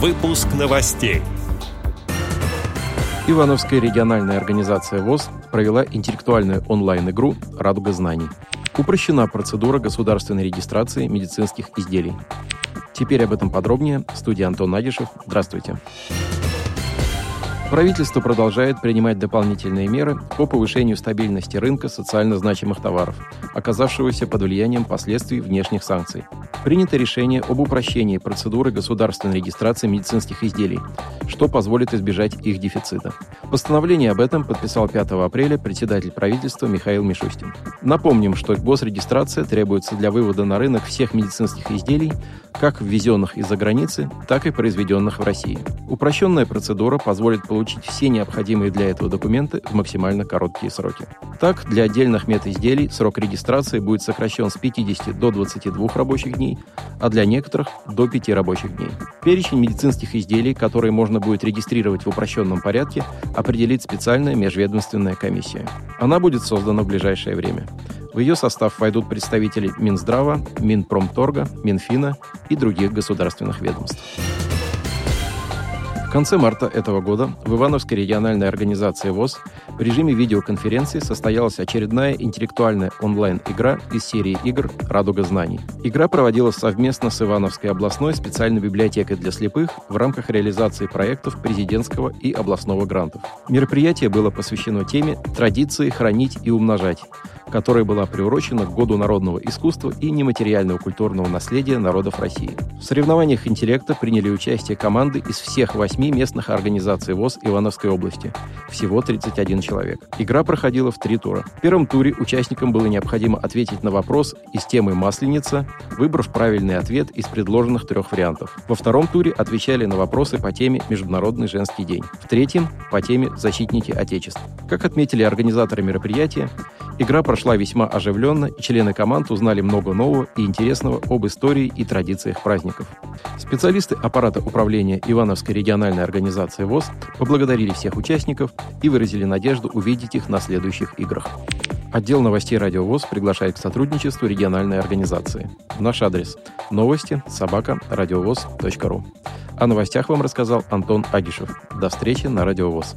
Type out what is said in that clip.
Выпуск новостей. Ивановская региональная организация ВОЗ провела интеллектуальную онлайн-игру «Радуга знаний». Упрощена процедура государственной регистрации медицинских изделий. Теперь об этом подробнее. Студия Антон Агишев. Здравствуйте. Правительство продолжает принимать дополнительные меры по повышению стабильности рынка социально значимых товаров, оказавшегося под влиянием последствий внешних санкций. Принято решение об упрощении процедуры государственной регистрации медицинских изделий, что позволит избежать их дефицита. Постановление об этом подписал 5 апреля председатель правительства Михаил Мишустин. Напомним, что госрегистрация требуется для вывода на рынок всех медицинских изделий, как ввезенных из-за границы, так и произведенных в России. Упрощенная процедура позволит получить все необходимые для этого документы в максимально короткие сроки. Так, для отдельных медизделий срок регистрации будет сокращен с 50 до 22 рабочих дней, а для некоторых – до 5 рабочих дней. Перечень медицинских изделий, которые можно будет регистрировать в упрощенном порядке, определит специальная межведомственная комиссия. Она будет создана в ближайшее время. В ее состав войдут представители Минздрава, Минпромторга, Минфина и других государственных ведомств. В конце марта этого года в Ивановской региональной организации ВОЗ в режиме видеоконференции состоялась очередная интеллектуальная онлайн-игра из серии игр «Радуга знаний». Игра проводилась совместно с Ивановской областной специальной библиотекой для слепых в рамках реализации проектов президентского и областного грантов. Мероприятие было посвящено теме «Традиции хранить и умножать», которая была приурочена к Году народного искусства и нематериального культурного наследия народов России. В соревнованиях интеллекта приняли участие команды из всех восьми местных организаций ВОЗ Ивановской области. Всего 31 человек. Игра проходила в три тура. В первом туре участникам было необходимо ответить на вопрос из темы «Масленица», выбрав правильный ответ из предложенных трех вариантов. Во втором туре отвечали на вопросы по теме «Международный женский день». В третьем – по теме «Защитники Отечества». Как отметили организаторы мероприятия, Игра прошла весьма оживленно, и члены команд узнали много нового и интересного об истории и традициях праздников. Специалисты аппарата управления Ивановской региональной организации ВОЗ поблагодарили всех участников и выразили надежду увидеть их на следующих играх. Отдел новостей «Радио ВОЗ» приглашает к сотрудничеству региональной организации. Наш адрес – новости собака радиовоз.ру. О новостях вам рассказал Антон Агишев. До встречи на «Радио ВОЗ».